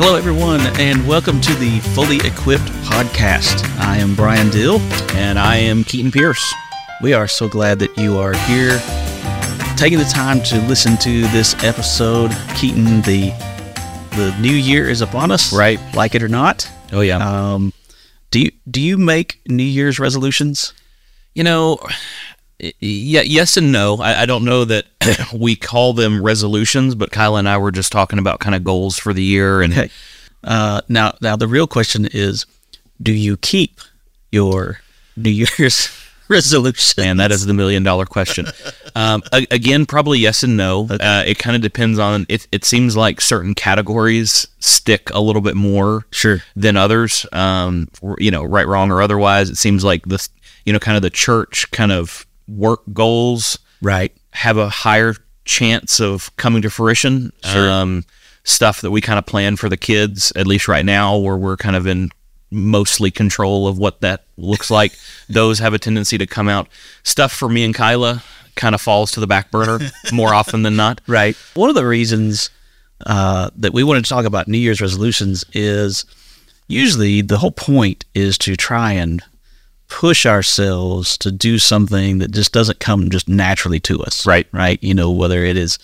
Hello, everyone, and welcome to the Fully Equipped podcast. I am Bryan Dill. And I am Keaton Pierce. We are so glad that you are here, taking the time to listen to this episode. Keaton, the the new year is upon us, Right. Like it or not. Oh yeah. Um, do you do you make New Year's resolutions? you know, yeah, yes and no. I, I don't know that we call them resolutions, but Kyla and I were just talking about kind of goals for the year, and Okay. Uh, now, now the real question is, do you keep your New Year's resolution? man, that is the million dollar question. Um, a- again, probably yes and no. Uh, it kind of depends on. It, it seems like certain categories stick a little bit more Sure. than others. Um, you know, right, wrong, or otherwise. It seems like this. You know, kind of the church kind of work goals Right. have a higher chance of coming to fruition. Sure. Um, stuff that we kind of plan for the kids, at least right now, where we're kind of in mostly control of what that looks like. Those have a tendency to come out. Stuff for me and Kyla kind of falls to the back burner more often than not. Right. One of the reasons uh, that we wanted to talk about New Year's resolutions is usually the whole point is to try and push ourselves to do something that just doesn't come just naturally to us. Right. Right. You know, whether it is,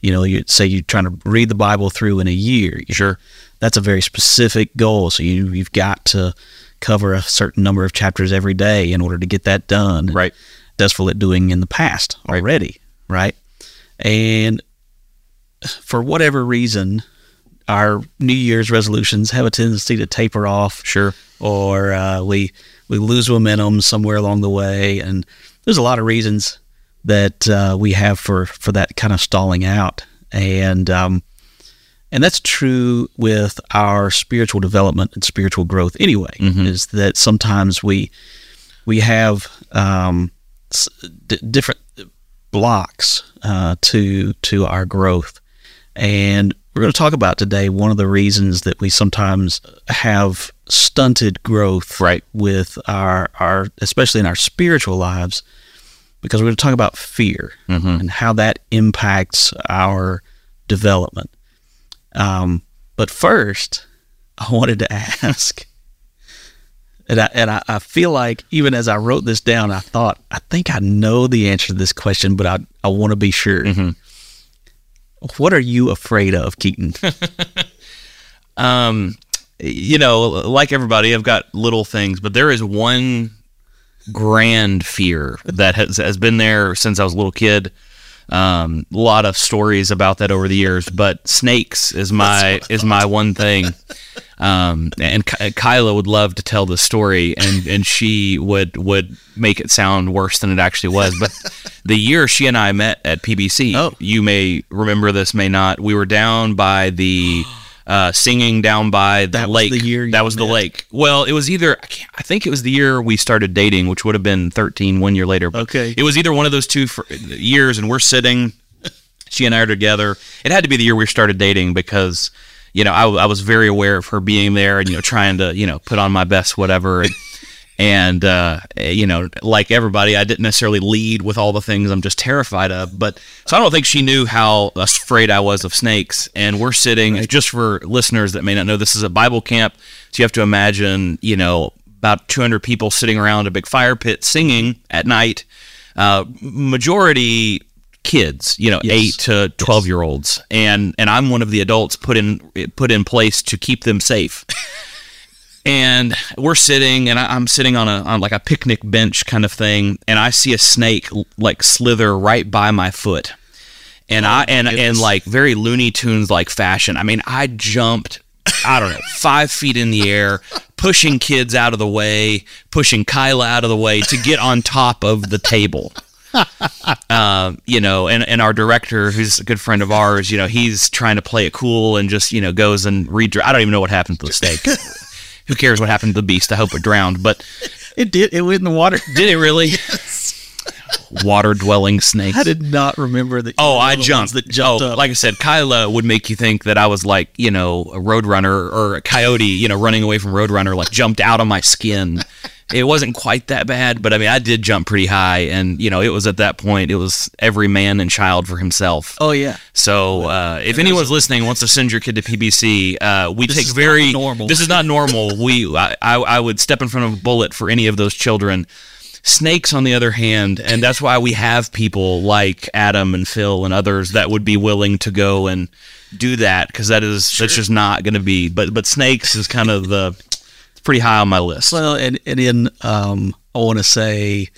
you know, you say you're trying to read the Bible through in a year. Sure. That's a very specific goal. So you, you've got to cover a certain number of chapters every day in order to get that done. Right. Successful at doing in the past already. Right. And for whatever reason, our New Year's resolutions have a tendency to taper off, Sure. or uh, we we lose momentum somewhere along the way, and there's a lot of reasons that uh, we have for for that kind of stalling out, and um, and that's true with our spiritual development and spiritual growth anyway. Is that sometimes we we have um, d- different blocks uh, to to our growth, and we're going to talk about today one of the reasons that we sometimes have stunted growth Right. with our our especially in our spiritual lives because we're going to talk about fear and how that impacts our development. Um, but first, I wanted to ask, and I, and I, I feel like even as I wrote this down, I thought, I think I know the answer to this question, but I, I want to be sure. What are you afraid of, Keaton? Um, you know, like everybody, I've got little things, but there is one grand fear that has, has been there since I was a little kid. Um, a lot of stories about that over the years, but snakes is my is my one thing. Um, and Ky- Kyla would love to tell the story, and, and she would would make it sound worse than it actually was. But the year she and I met at PBC, Oh. you may remember this, may not. We were down by the uh, singing down by the That was lake. the year you that was the lake. Well, it was either I, can't, I think it was the year we started dating, which would have been 13, one year later. But Okay. it was either one of those two years, and we're sitting. She and I are together. It had to be the year we started dating because, you know, I, I was very aware of her being there and you know trying to you know put on my best whatever. And, and uh, you know, like everybody, I didn't necessarily lead with all the things I'm just terrified of. But so I don't think she knew how afraid I was of snakes. And we're sitting just for listeners that may not know, this is a Bible camp, so you have to imagine, you know, about 200 people sitting around a big fire pit singing at night. Uh, majority kids, you know, Yes. eight to 12 year olds, and and I'm one of the adults put in put in place to keep them safe and we're sitting and I, i'm sitting on a on like a picnic bench kind of thing and i see a snake like slither right by my foot. And i and and like very looney tunes like fashion. I mean i jumped i don't know five feet in the air pushing kids out of the way pushing kyla out of the way to get on top of the table. Um, you know, and, and our director, who's a good friend of ours, you know, he's trying to play it cool and just, you know, goes and redr I don't even know what happened to the snake. Who cares what happened to the beast? I hope it drowned. But It did. It went in the water. did it really? Yes. Water dwelling snakes. I did not remember that. Oh, I jumped. That jumped oh, up. like I said, Kyla would make you think that I was like, you know, a roadrunner or a coyote, you know, running away from roadrunner, like jumped out of my skin it wasn't quite that bad, but I mean, I did jump pretty high, and you know, it was at that point, it was every man and child for himself. Oh yeah. So, uh, if anyone's listening wants to send your kid to PBC, uh, we take is very not normal. This is not normal. we, I, I, would step in front of a bullet for any of those children. Snakes, on the other hand, and that's why we have people like Adam and Phil and others that would be willing to go and do that because that is that's just not going to be. But but snakes is kind of the pretty high on my list. Well, and, and in um, I want to say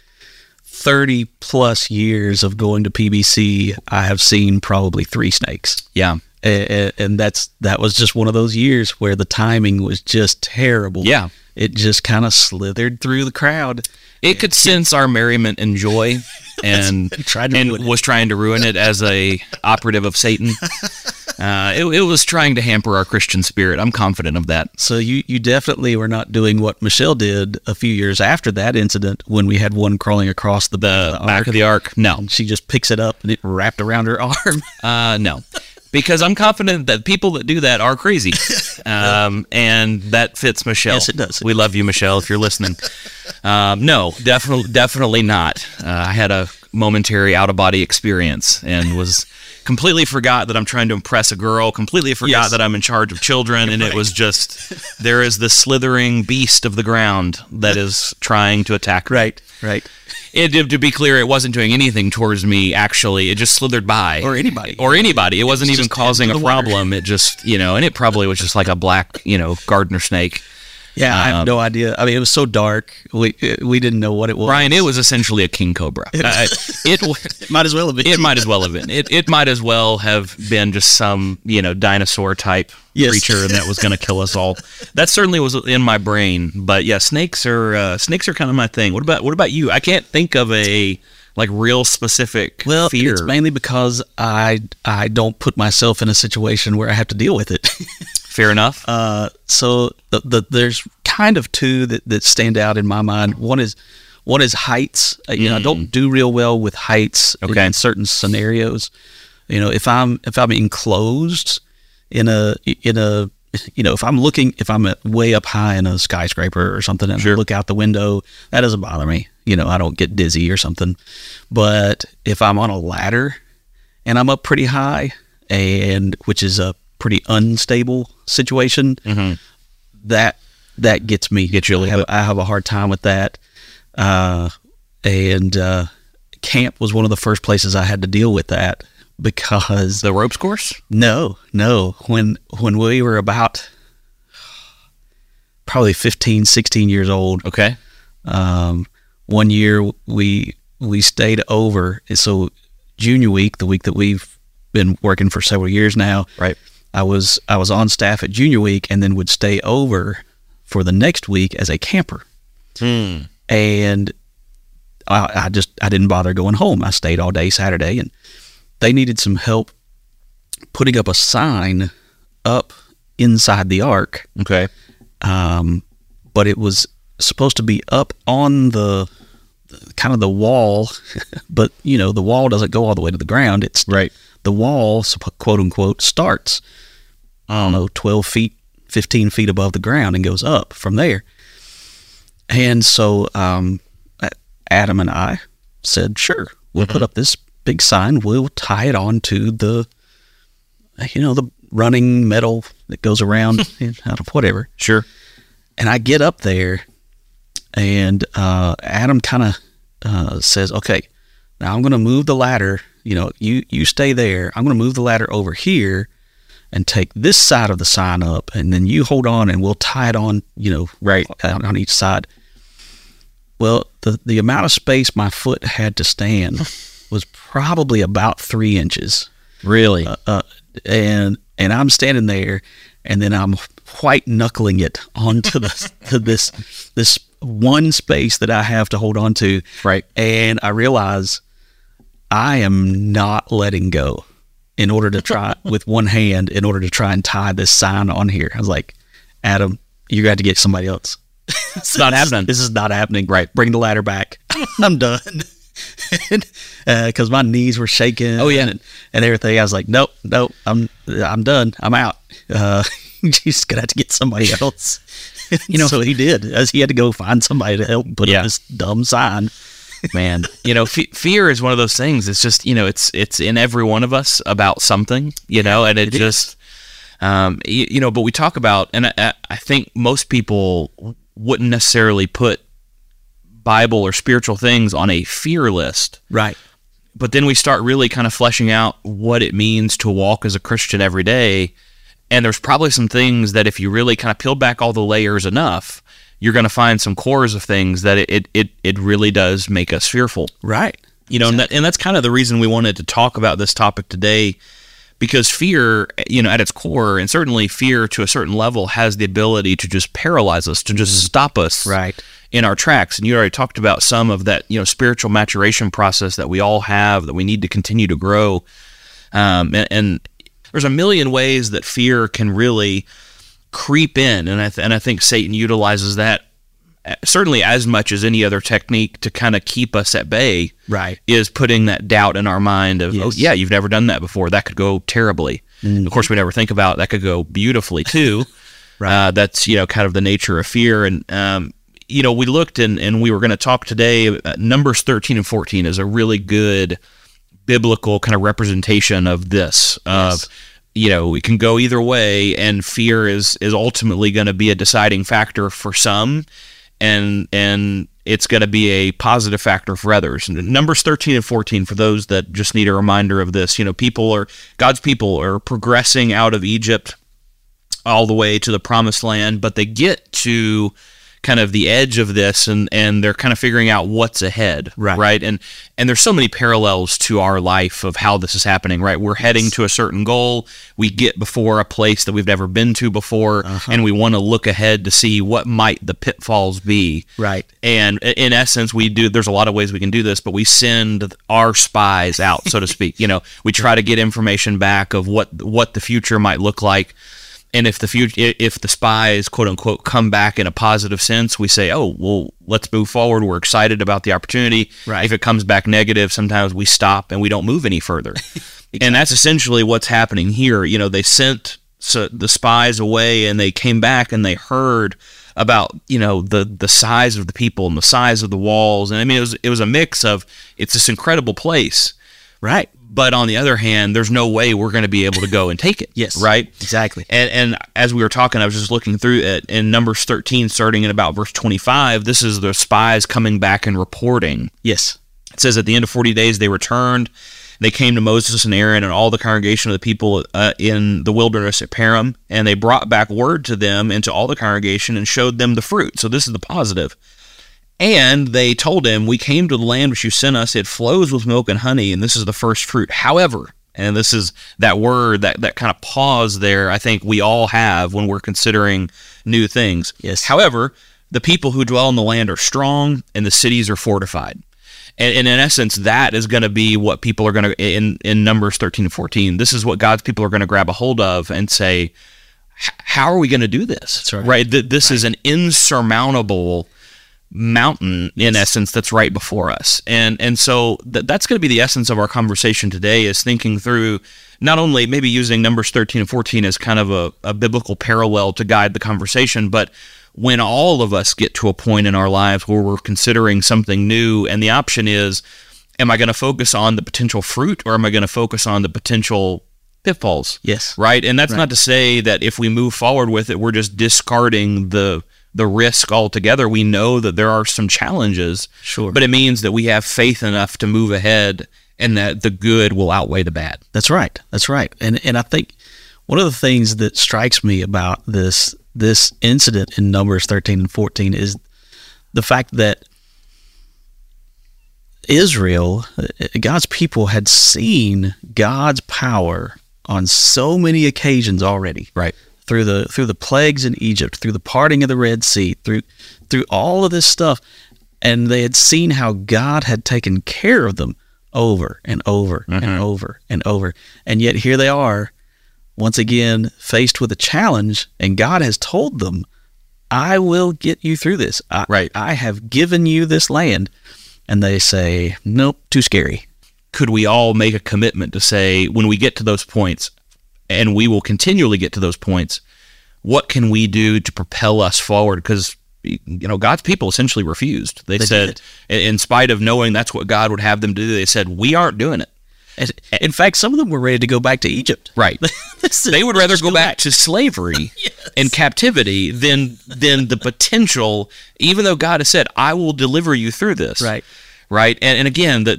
thirty plus years of going to PBC, I have seen probably three snakes. Yeah, and, and that's that was just one of those years where the timing was just terrible. Yeah. it just kind of slithered through the crowd. it could sense our merriment and joy, and tried to and was trying to ruin it as a operative of Satan. Uh, it, it was trying to hamper our Christian spirit. I'm confident of that. So you you definitely were not doing what Michelle did a few years after that incident when we had one crawling across the, The the back of the ark, no, she just picks it up and it wrapped around her arm. uh, no, because I'm confident that people that do that are crazy, um, and that fits Michelle. Yes, it does. We love you, Michelle, if you're listening. Um, no, definitely, definitely not. Uh, I had a momentary out of body experience and was completely forgot that I'm trying to impress a girl. Completely forgot Yes. that I'm in charge of children, and it was just there is this slithering beast of the ground that is trying to attack. me. right, right. It, to be clear, it wasn't doing anything towards me. Actually, it just slithered by Or anybody. or anybody. It wasn't even causing a the water. problem. It just, you know, and it probably was just like a black, you know, gardener snake. Yeah, I have Um, no idea. I mean, it was so dark. We we didn't know what it was. Bryan, it was essentially a king cobra. Uh, it w- might as well have been. it might as well have been. It it might as well have been just some, you know, dinosaur type Yes. creature that was going to kill us all. That certainly was in my brain. But yeah, snakes are uh, snakes are kind of my thing. What about what about you? I can't think of a like real specific well, fear. it's mainly because I I don't put myself in a situation where I have to deal with it. Fair enough. Uh, so the, the, there's kind of two that, that stand out in my mind. One is one is heights. Uh, you know, I don't do real well with heights in- Okay. in certain scenarios. You know, if I'm if I'm enclosed in a in a you know if I'm looking if I'm way up high in a skyscraper or something and I look out the window, that doesn't bother me. You know, I don't get dizzy or something. But if I'm on a ladder and I'm up pretty high, and which is a pretty unstable situation, that that gets me. Gets you I have, I have a hard time with that. Uh, and uh, camp was one of the first places I had to deal with that because the ropes course? no, no, when when we were about probably 15, 16 years old, Okay. um, one year we we stayed over. and So junior week, the week that we've been working for several years now, Right. I was I was on staff at junior week and then would stay over for the next week as a camper. Hmm. And I, I just I didn't bother going home. I stayed all day Saturday, and they needed some help putting up a sign up inside the ark. Okay. Um, but it was supposed to be up on the, the kind of the wall, but you know the wall doesn't go all the way to the ground. It's Right. the wall, quote unquote, starts, I don't know, 12 feet, 15 feet above the ground and goes up from there. And so um, Adam and I said, sure, we'll put up this big sign. We'll tie it on to the, you know, the running metal that goes around, out of whatever. Sure. And I get up there, and uh, Adam kind of uh, says, "Okay, now I'm going to move the ladder. You know, you you stay there. I'm going to move the ladder over here, and take this side of the sign up, and then you hold on, and we'll tie it on. You know, right on, on each side." Well, the the amount of space my foot had to stand was probably about three inches Really? uh, and and I'm standing there, and then I'm white knuckling it onto the to this this one space that I have to hold on to, Right. And I realize I am not letting go in order to try with one hand in order to try and tie this sign on here. I was like, Adam, you got to get somebody else. it's not happening. This is not happening. Right. Bring the ladder back. I'm done. Because my knees were shaking. Oh, yeah. And, and everything. I was like, nope, nope. I'm I'm done. I'm out. Uh, Jesus gonna have to get somebody else. you know, so he did. As he had to go find somebody to help put Yeah. up this dumb sign. Man you know fe- fear is one of those things it's just you know it's it's in every one of us about something you know and it, It just um you, you know but we talk about and I, I think most people wouldn't necessarily put bible or spiritual things on a fear list Right. but then we start really kind of fleshing out what it means to walk as a Christian every day. And there's probably some things that if you really kind of peel back all the layers enough, you're going to find some cores of things that it, it, it, it really does make us fearful. Right. You know, and, that, and that's kind of the reason we wanted to talk about this topic today because fear, you know, at its core, and certainly fear to a certain level has the ability to just paralyze us, to just stop us Right. in our tracks. And you already talked about some of that, you know, spiritual maturation process that we all have that we need to continue to grow. Um, and, and there's a million ways that fear can really creep in, and I th- and I think Satan utilizes that uh, certainly as much as any other technique to kind of keep us at bay. Right. Is putting that doubt in our mind of, oh yeah, you've never done that before. That could go terribly. Of course, we never think about that could go beautifully too. Right. Uh, that's you know kind of the nature of fear, and um, you know we looked and and we were going to talk today. Uh, Numbers thirteen and fourteen is a really good biblical kind of representation of this. Of you know it can go either way, and fear is is ultimately going to be a deciding factor for some, and and it's going to be a positive factor for others. Numbers 13 and 14 for those that just need a reminder of this. You know, people are God's people are progressing out of Egypt all the way to the promised land, but they get to kind of the edge of this and and they're kind of figuring out what's ahead Right. right? And and there's so many parallels to our life of how this is happening right? We're heading to a certain goal. We get before a place that we've never been to before uh-huh. and we want to look ahead to see what might the pitfalls be. Right. and in essence we do there's a lot of ways we can do this but we send our spies out so to speak. You know we try to get information back of what what the future might look like and if the future if the spies quote unquote come back in a positive sense we say oh well let's move forward. We're excited about the opportunity. Right. if it comes back negative sometimes we stop and we don't move any further. And that's essentially what's happening here. You know they sent so the spies away and they came back and they heard about you know the the size of the people and the size of the walls. And i mean it was it was a mix of it's this incredible place. Right. But on the other hand there's no way we're going to be able to go and take it Yes. right Exactly. and, and as we were talking, I was just looking through it in Numbers 13, starting at about verse 25. This is the spies coming back and reporting. Yes. It says at the end of 40 days, they returned. They came to Moses and Aaron and all the congregation of the people uh, in the wilderness at Paran, and they brought back word to them and to all the congregation and showed them the fruit. So this is the positive. And they told him, We came to the land which you sent us. It flows with milk and honey, and this is the first fruit. However, and this is that word, that, that kind of pause there, I think we all have when we're considering new things. Yes. However, the people who dwell in the land are strong, and the cities are fortified. And, and in essence, that is going to be what people are going to, in, in Numbers 13 and 14, this is what God's people are going to grab a hold of and say, how are we going to do this? That's right. Th- This is an insurmountable mountain in essence that's right before us and and so th- that's going to be the essence of our conversation today is thinking through not only maybe using numbers 13 and 14 as kind of a, a biblical parallel to guide the conversation but when all of us get to a point in our lives where we're considering something new and the option is am i going to focus on the potential fruit or am i going to focus on the potential pitfalls Yes. right and that's Right. not to say that if we move forward with it we're just discarding the the risk altogether we know that there are some challenges Sure. but it means that we have faith enough to move ahead and that the good will outweigh the bad That's right. That's right. And and I think one of the things that strikes me about this this incident in Numbers 13 and 14 is the fact that Israel, God's people had seen God's power on so many occasions already. right through the through the plagues in Egypt, through the parting of the Red Sea, through through all of this stuff, and they had seen how God had taken care of them over and over and mm-hmm. over and over, and yet here they are, once again faced with a challenge, and God has told them, "I will get you through this. I, Right. I have given you this land," and they say, "Nope, too scary." could we all make a commitment to say when we get to those points and we will continually get to those points what can we do to propel us forward? Because you know God's people essentially refused. They, They said, in spite of knowing that's what God would have them do, they said, "We aren't doing it." In fact, some of them were ready to go back to Egypt. Right. Is- they would rather just go back to slavery and captivity than than the potential even though god has said i will deliver you through this Right. right and, and again that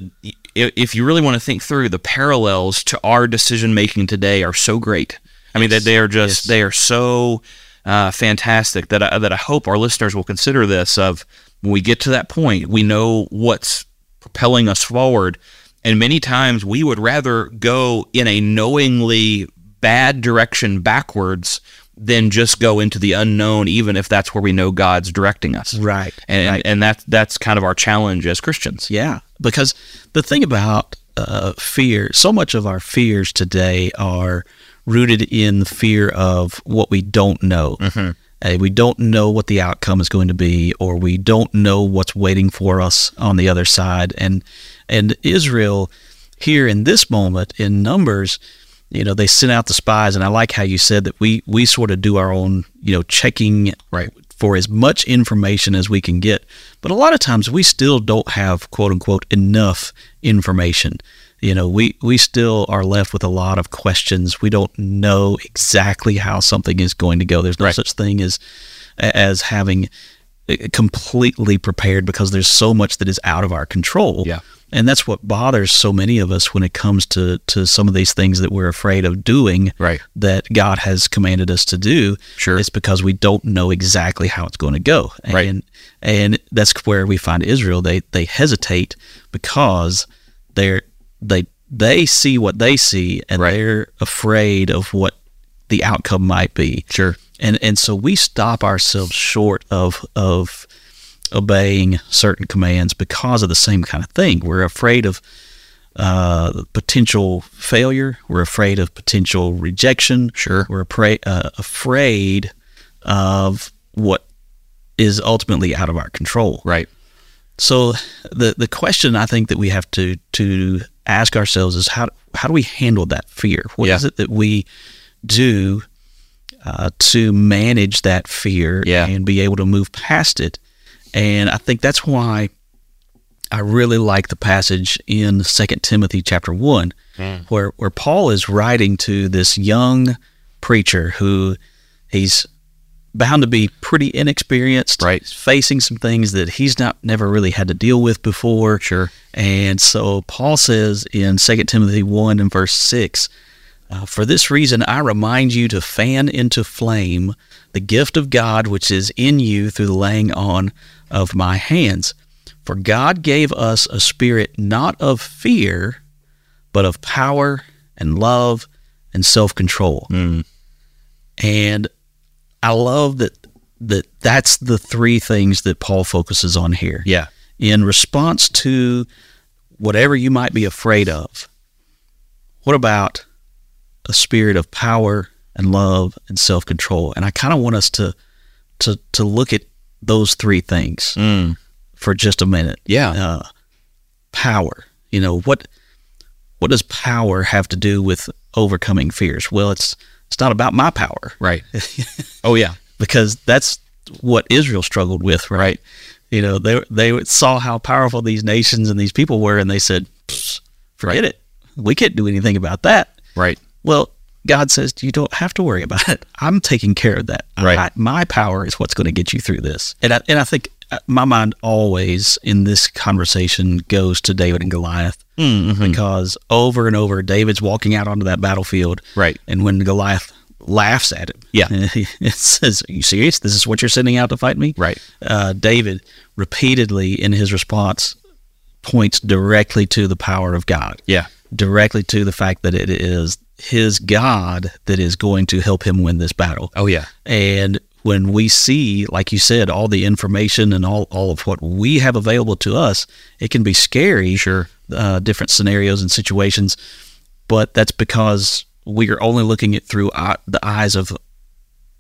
if you really want to think through the parallels to our decision making today are so great i mean that they are just Yes. they are so uh, fantastic that I, that i hope our listeners will consider this of when we get to that point we know what's propelling us forward and many times we would rather go in a knowingly bad direction backwards than just go into the unknown, even if that's where we know God's directing us. Right. And right. and that's that's kind of our challenge as Christians. Yeah, because the thing about uh, fear, so much of our fears today are rooted in the fear of what we don't know. Uh, we don't know what the outcome is going to be, or we don't know what's waiting for us on the other side. And and Israel here in this moment in Numbers, you know, they sent out the spies, and I like how you said that we we sort of do our own, you know, checking Right. For as much information as we can get. But a lot of times we still don't have quote unquote enough information. You know, we, we still are left with a lot of questions. We don't know exactly how something is going to go. There's no Right. such thing as as having uh, completely prepared because there's so much that is out of our control. Yeah. And that's what bothers so many of us when it comes to, to some of these things that we're afraid of doing Right. that God has commanded us to do. Sure. It's because we don't know exactly how it's going to go. And, Right. and that's where we find Israel. They they hesitate because they're they they see what they see and Right. they're afraid of what the outcome might be. Sure. And and so we stop ourselves short of of obeying certain commands because of the same kind of thing. We're afraid of uh, potential failure. We're afraid of potential rejection. Sure. We're appra- uh, afraid of what is ultimately out of our control. Right. So the the question I think that we have to to ask ourselves is how how do we handle that fear? What is Yeah. it that we do uh, to manage that fear Yeah. and be able to move past it? And I think that's why I really like the passage in Second Timothy chapter one, where where Paul is writing to this young preacher who he's bound to be pretty inexperienced, Right. Facing some things that he's not never really had to deal with before. Sure. And so Paul says in 2 Timothy 1 and verse 6, uh, For this reason I remind you to fan into flame the gift of God which is in you through the laying on of my hands. For God gave us a spirit not of fear, but of power and love and self control. Mm. And I love that that that's the three things that Paul focuses on here Yeah. in response to whatever you might be afraid of, what about a spirit of power and love and self control? And I kind of want us to to to look at those three things Mm. for just a minute. Yeah. Uh, power. You know what? What does power have to do with overcoming fears? Well, it's it's not about my power Right. oh yeah. because that's what Israel struggled with, right? You know, they they saw how powerful these nations and these people were, and they said, "Psst, "Forget it. We can't do anything about that." Right. Well, God says you don't have to worry about it. I'm taking care of that. Right. I, my power is what's going to get you through this. And I, and I think uh, my mind always in this conversation goes to David and Goliath Mm-hmm. because over and over David's walking out onto that battlefield, Right. and when Goliath laughs at him, Yeah. it says, "Are you serious? This is what you're sending out to fight me?" Right. uh, David repeatedly in his response points directly to the power of God, Yeah. Directly to the fact that it is his God that is going to help him win this battle. Oh yeah. And when we see, like you said, all the information and all, all of what we have available to us, it can be scary. Sure. Uh, different scenarios and situations, but that's because we are only looking at through our, the eyes of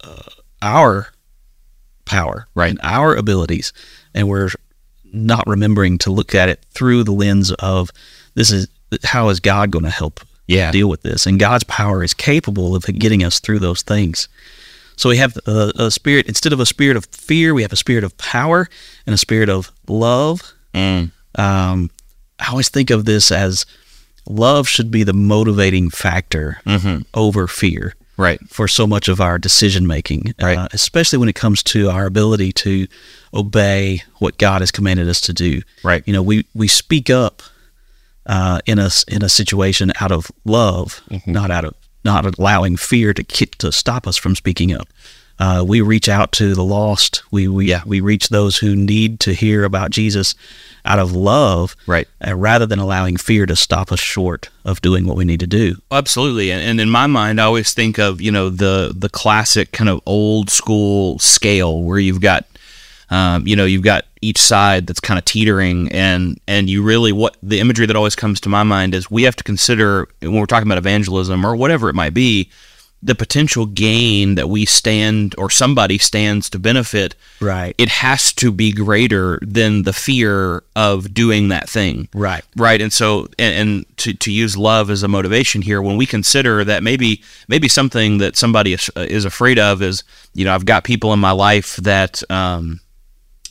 uh, our power Right. and our abilities, and we're not remembering to look at it through the lens of this is how is God going to help Yeah. deal with this, and God's power is capable of getting us through those things. So we have a, a spirit instead of a spirit of fear, we have a spirit of power and a spirit of love. Mm. Um, I always think of this as love should be the motivating factor Mhm. over fear Right. for so much of our decision making, Right. uh, especially when it comes to our ability to obey what God has commanded us to do. Right. You know, we we speak up uh, in a in a situation out of love, Mm-hmm. not out of not allowing fear to ki- to stop us from speaking up. Uh, we reach out to the lost. We we Yeah. we reach those who need to hear about Jesus out of love, Right. uh, rather than allowing fear to stop us short of doing what we need to do. Absolutely, and, and in my mind, I always think of you know the the classic kind of old school scale where you've got, um, you know, you've got each side that's kind of teetering, and and you really what the imagery that always comes to my mind is we have to consider when we're talking about evangelism or whatever it might be, the potential gain that we stand or somebody stands to benefit. Right. It has to be greater than the fear of doing that thing. Right. Right, and so and, and to, to use love as a motivation here, when we consider that maybe maybe something that somebody is, is afraid of is, you know, I've got people in my life that um,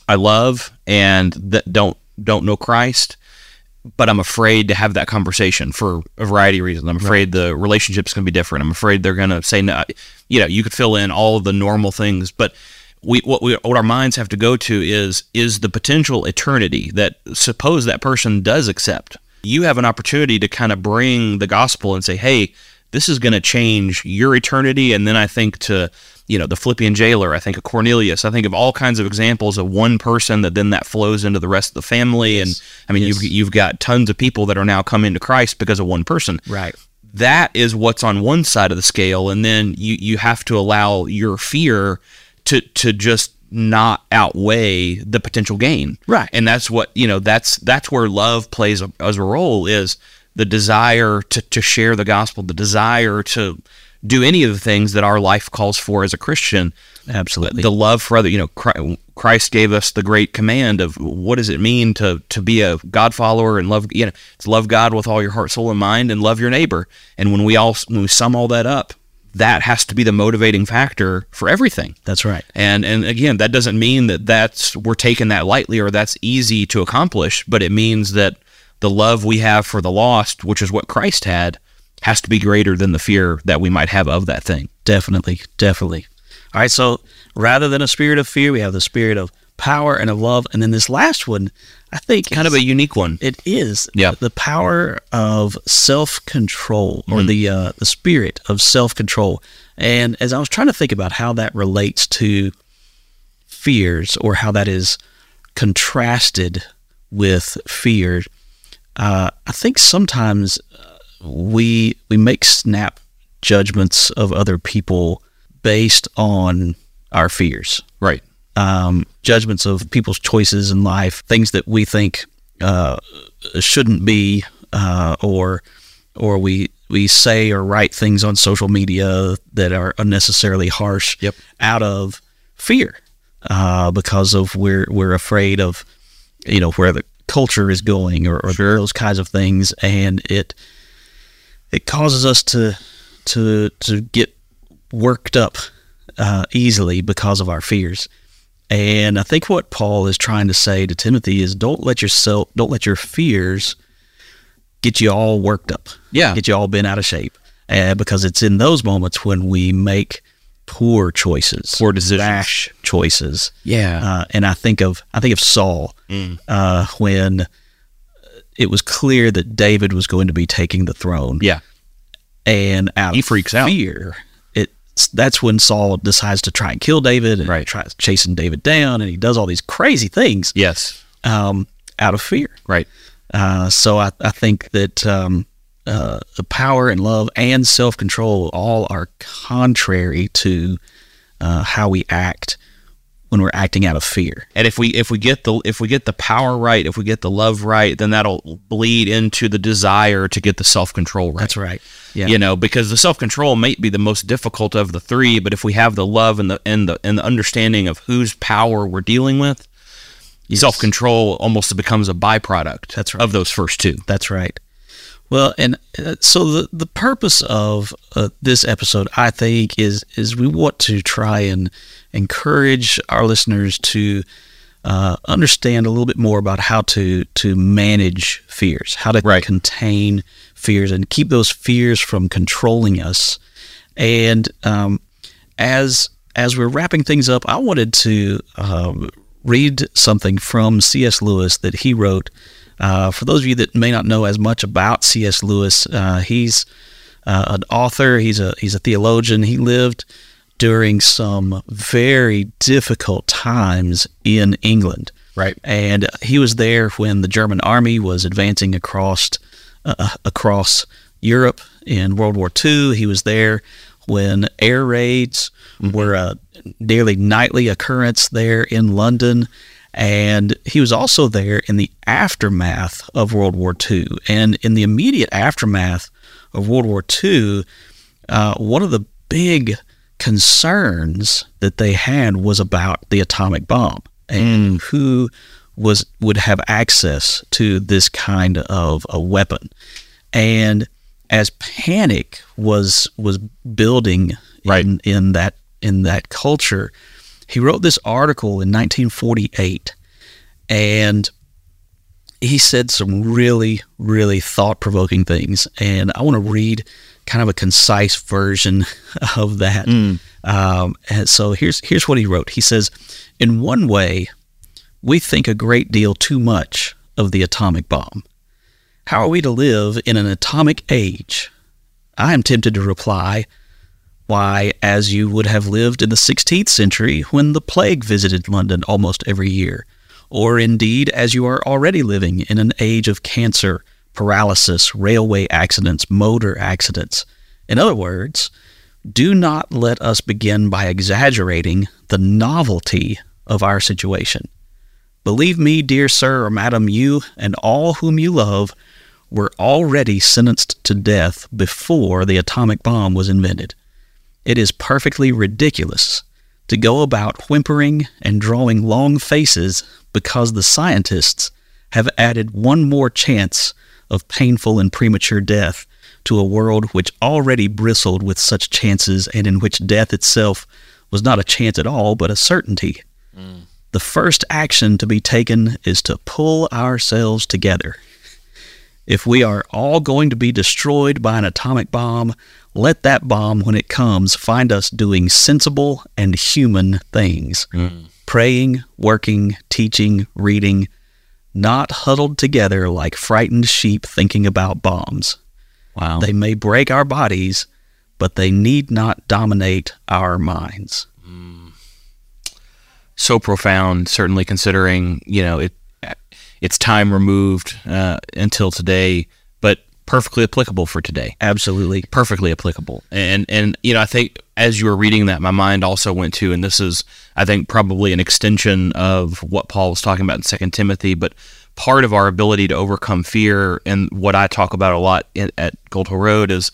I love and that don't don't know Christ, but I'm afraid to have that conversation for a variety of reasons. I'm afraid the relationship's going to be different. I'm afraid they're going to say no. You know, you could fill in all of the normal things, but we what we what our minds have to go to is is the potential eternity that suppose that person does accept. You have an opportunity to kind of bring the gospel and say, "Hey, this is going to change your eternity." And then I think to you know the Philippian jailer, I think of Cornelius, I think of all kinds of examples of one person that then that flows into the rest of the family. And I mean, Yes. you've you've got tons of people that are now coming to Christ because of one person Right. that is what's on one side of the scale and then you you have to allow your fear to to just not outweigh the potential gain Right. and that's what you know that's that's where love plays a, as a role is the desire to to share the gospel the desire to do any of the things that our life calls for as a christian Absolutely. the love for other you know christ gave us the great command of what does it mean to to be a god follower and love you know it's love god with all your heart soul and mind and love your neighbor and when we all when we sum all that up that has to be the motivating factor for everything That's right. and and again that doesn't mean that that's we're taking that lightly or that's easy to accomplish but it means that the love we have for the lost which is what christ had has to be greater than the fear that we might have of that thing Definitely, definitely. All right, so rather than a spirit of fear, we have the spirit of power and of love, and then this last one, I think, kind of a unique one it is Yeah. the power of self control or the uh, the spirit of self control. And as I was trying to think about how that relates to fears or how that is contrasted with fear, uh, I think sometimes we we make snap judgments of other people based on our fears. Right. Um, judgments of people's choices in life, things that we think uh, shouldn't be, uh, or or we we say or write things on social media that are unnecessarily harsh Yep. out of fear, uh, because of we're we're afraid of you know where the culture is going or, or those kinds of things, and it it causes us to to to get worked up uh, easily because of our fears. And I think what Paul is trying to say to Timothy is don't let yourself don't let your fears get you all worked up. Yeah. Get you all bent out of shape. Uh, because it's in those moments when we make poor choices, Poor decisions. rash choices. yeah Uh, and I think of I think of Saul uh, when it was clear that David was going to be taking the throne yeah and out He of freaks out. fear, it's that's when Saul decides to try and kill David and Right. tries chasing David down, and he does all these crazy things yes um, out of fear. right Uh, so I, I think that um, uh, the power and love and self control all are contrary to uh, how we act when we're acting out of fear. and if we if we get the if we get the power right if we get the love right then that'll bleed into the desire to get the self-control right That's right. Yeah. you know because the self-control may be the most difficult of the three but if we have the love and the and the and the understanding of whose power we're dealing with self-control almost becomes a byproduct That's right. of those first two That's right. Well, and uh, so the the purpose of uh, this episode, I think, is is we want to try and encourage our listeners to uh, understand a little bit more about how to to manage fears, how to Right. contain fears, and keep those fears from controlling us. And um, as as we're wrapping things up, I wanted to um, read something from C.S. Lewis that he wrote. Uh, for those of you that may not know as much about C.S. Lewis, uh, he's uh, an author. He's a he's a theologian. He lived during some very difficult times in England. Right. And he was there when the German army was advancing across uh, across Europe in World War II. He was there when air raids were a nearly nightly occurrence there in London. And he was also there in the aftermath of World War II. And in the immediate aftermath of World War II, uh, one of the big concerns that they had was about the atomic bomb and who was would have access to this kind of a weapon. And as panic was was building Right. in, in that in that culture, he wrote this article in 1948, and he said some really really thought provoking things. And I want to read kind of a concise version of that. Um, and so here's here's what he wrote. He says, "In one way, we think a great deal too much of the atomic bomb. How are we to live in an atomic age? I am tempted to reply, why, as you would have lived in the 16th century when the plague visited London almost every year, or indeed as you are already living in an age of cancer, paralysis, railway accidents, motor accidents. In other words, do not let us begin by exaggerating the novelty of our situation. Believe me, dear sir or madam, you and all whom you love were already sentenced to death before the atomic bomb was invented. It is perfectly ridiculous to go about whimpering and drawing long faces because the scientists have added one more chance of painful and premature death to a world which already bristled with such chances and in which death itself was not a chance at all but a certainty. Mm. The first action to be taken is to pull ourselves together. If we are all going to be destroyed by an atomic bomb, let that bomb, when it comes, find us doing sensible and human things mm. praying, working, teaching, reading, not huddled together like frightened sheep thinking about bombs. Wow. They may break our bodies, but they need not dominate our minds. Mm. so profound. Certainly, considering you know it, it's time removed uh, until today, but perfectly applicable for today. Absolutely. Perfectly applicable. And and you know, I think as you were reading that, my mind also went to, and this is, I think, probably an extension of what Paul was talking about in Second Timothy, but part of our ability to overcome fear and what I talk about a lot at, at Gold Hill Road is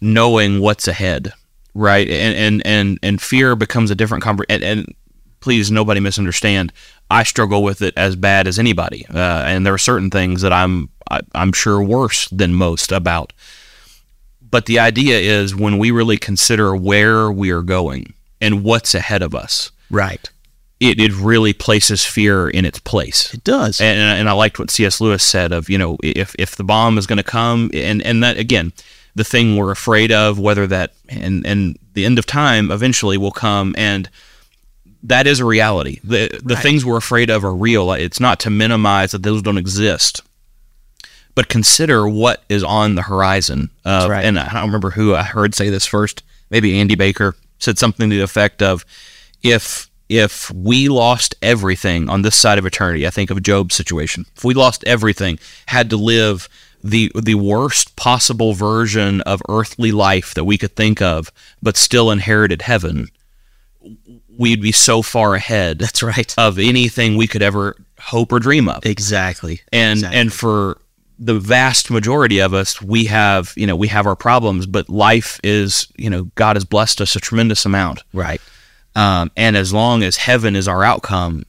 knowing what's ahead, right? And and and and fear becomes a different conver- and, and please nobody misunderstand. I struggle with it as bad as anybody, uh, and there are certain things that I'm I, I'm sure worse than most about. But the idea is when we really consider where we are going and what's ahead of us, Right. it, it really places fear in its place It does. and, and I liked what C.S. Lewis said of you know if if the bomb is going to come and and that again the thing we're afraid of whether that and and the end of time eventually will come and that is a reality the the Right. things we're afraid of are real it's not to minimize that those don't exist but consider what is on the horizon uh, right. and I don't remember who I heard say this first maybe Andy Baker said something to the effect of if if we lost everything on this side of eternity, I think of Job's situation. If we lost everything, had to live the the worst possible version of earthly life that we could think of, but still inherited heaven, we'd be so far ahead That's right. of anything we could ever hope or dream of Exactly. and Exactly. and for the vast majority of us we have you know we have our problems but life is you know god has blessed us a tremendous amount right. um, and as long as heaven is our outcome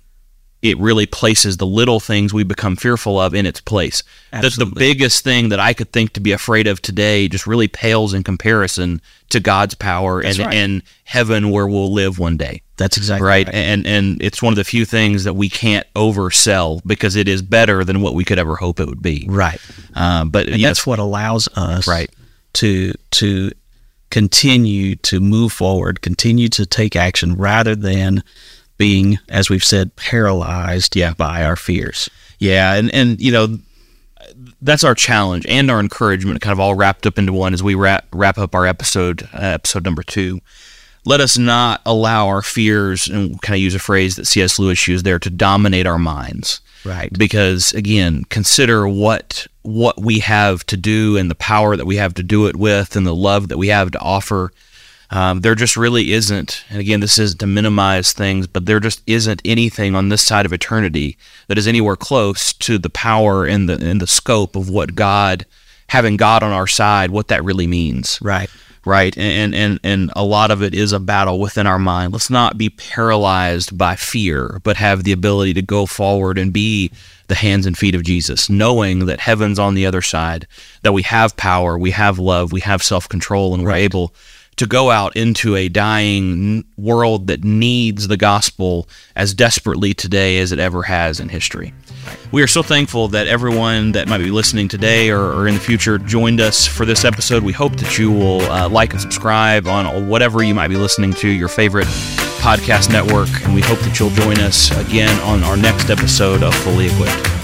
it really places the little things we become fearful of in its place. That's the biggest thing that I could think to be afraid of today just really pales in comparison to God's power and, right. and heaven where we'll live one day. That's exactly Right. And and it's one of the few things that we can't oversell because it is better than what we could ever hope it would be. Right. Um, but And that's what allows us Right. to to continue to move forward, continue to take action rather than being, as we've said, paralyzed Yeah. by our fears. Yeah, and and you know that's our challenge and our encouragement, kind of all wrapped up into one as we wrap wrap up our episode, uh, episode number two. Let us not allow our fears, and kind of use a phrase that C.S. Lewis used there, to dominate our minds. Right. Because again, consider what what we have to do and the power that we have to do it with, and the love that we have to offer. Um, there just really isn't, and again, this is to minimize things, but there just isn't anything on this side of eternity that is anywhere close to the power and the and the scope of what God, having God on our side, what that really means. Right. right? And and and a lot of it is a battle within our mind. Let's not be paralyzed by fear but have the ability to go forward and be the hands and feet of Jesus knowing that heaven's on the other side that we have power we have love we have self-control and we're able to go out into a dying world that needs the gospel as desperately today as it ever has in history. We are so thankful that everyone that might be listening today or, or in the future joined us for this episode. We hope that you will uh, like and subscribe on whatever you might be listening to, your favorite podcast network. And we hope that you'll join us again on our next episode of Fully Equipped.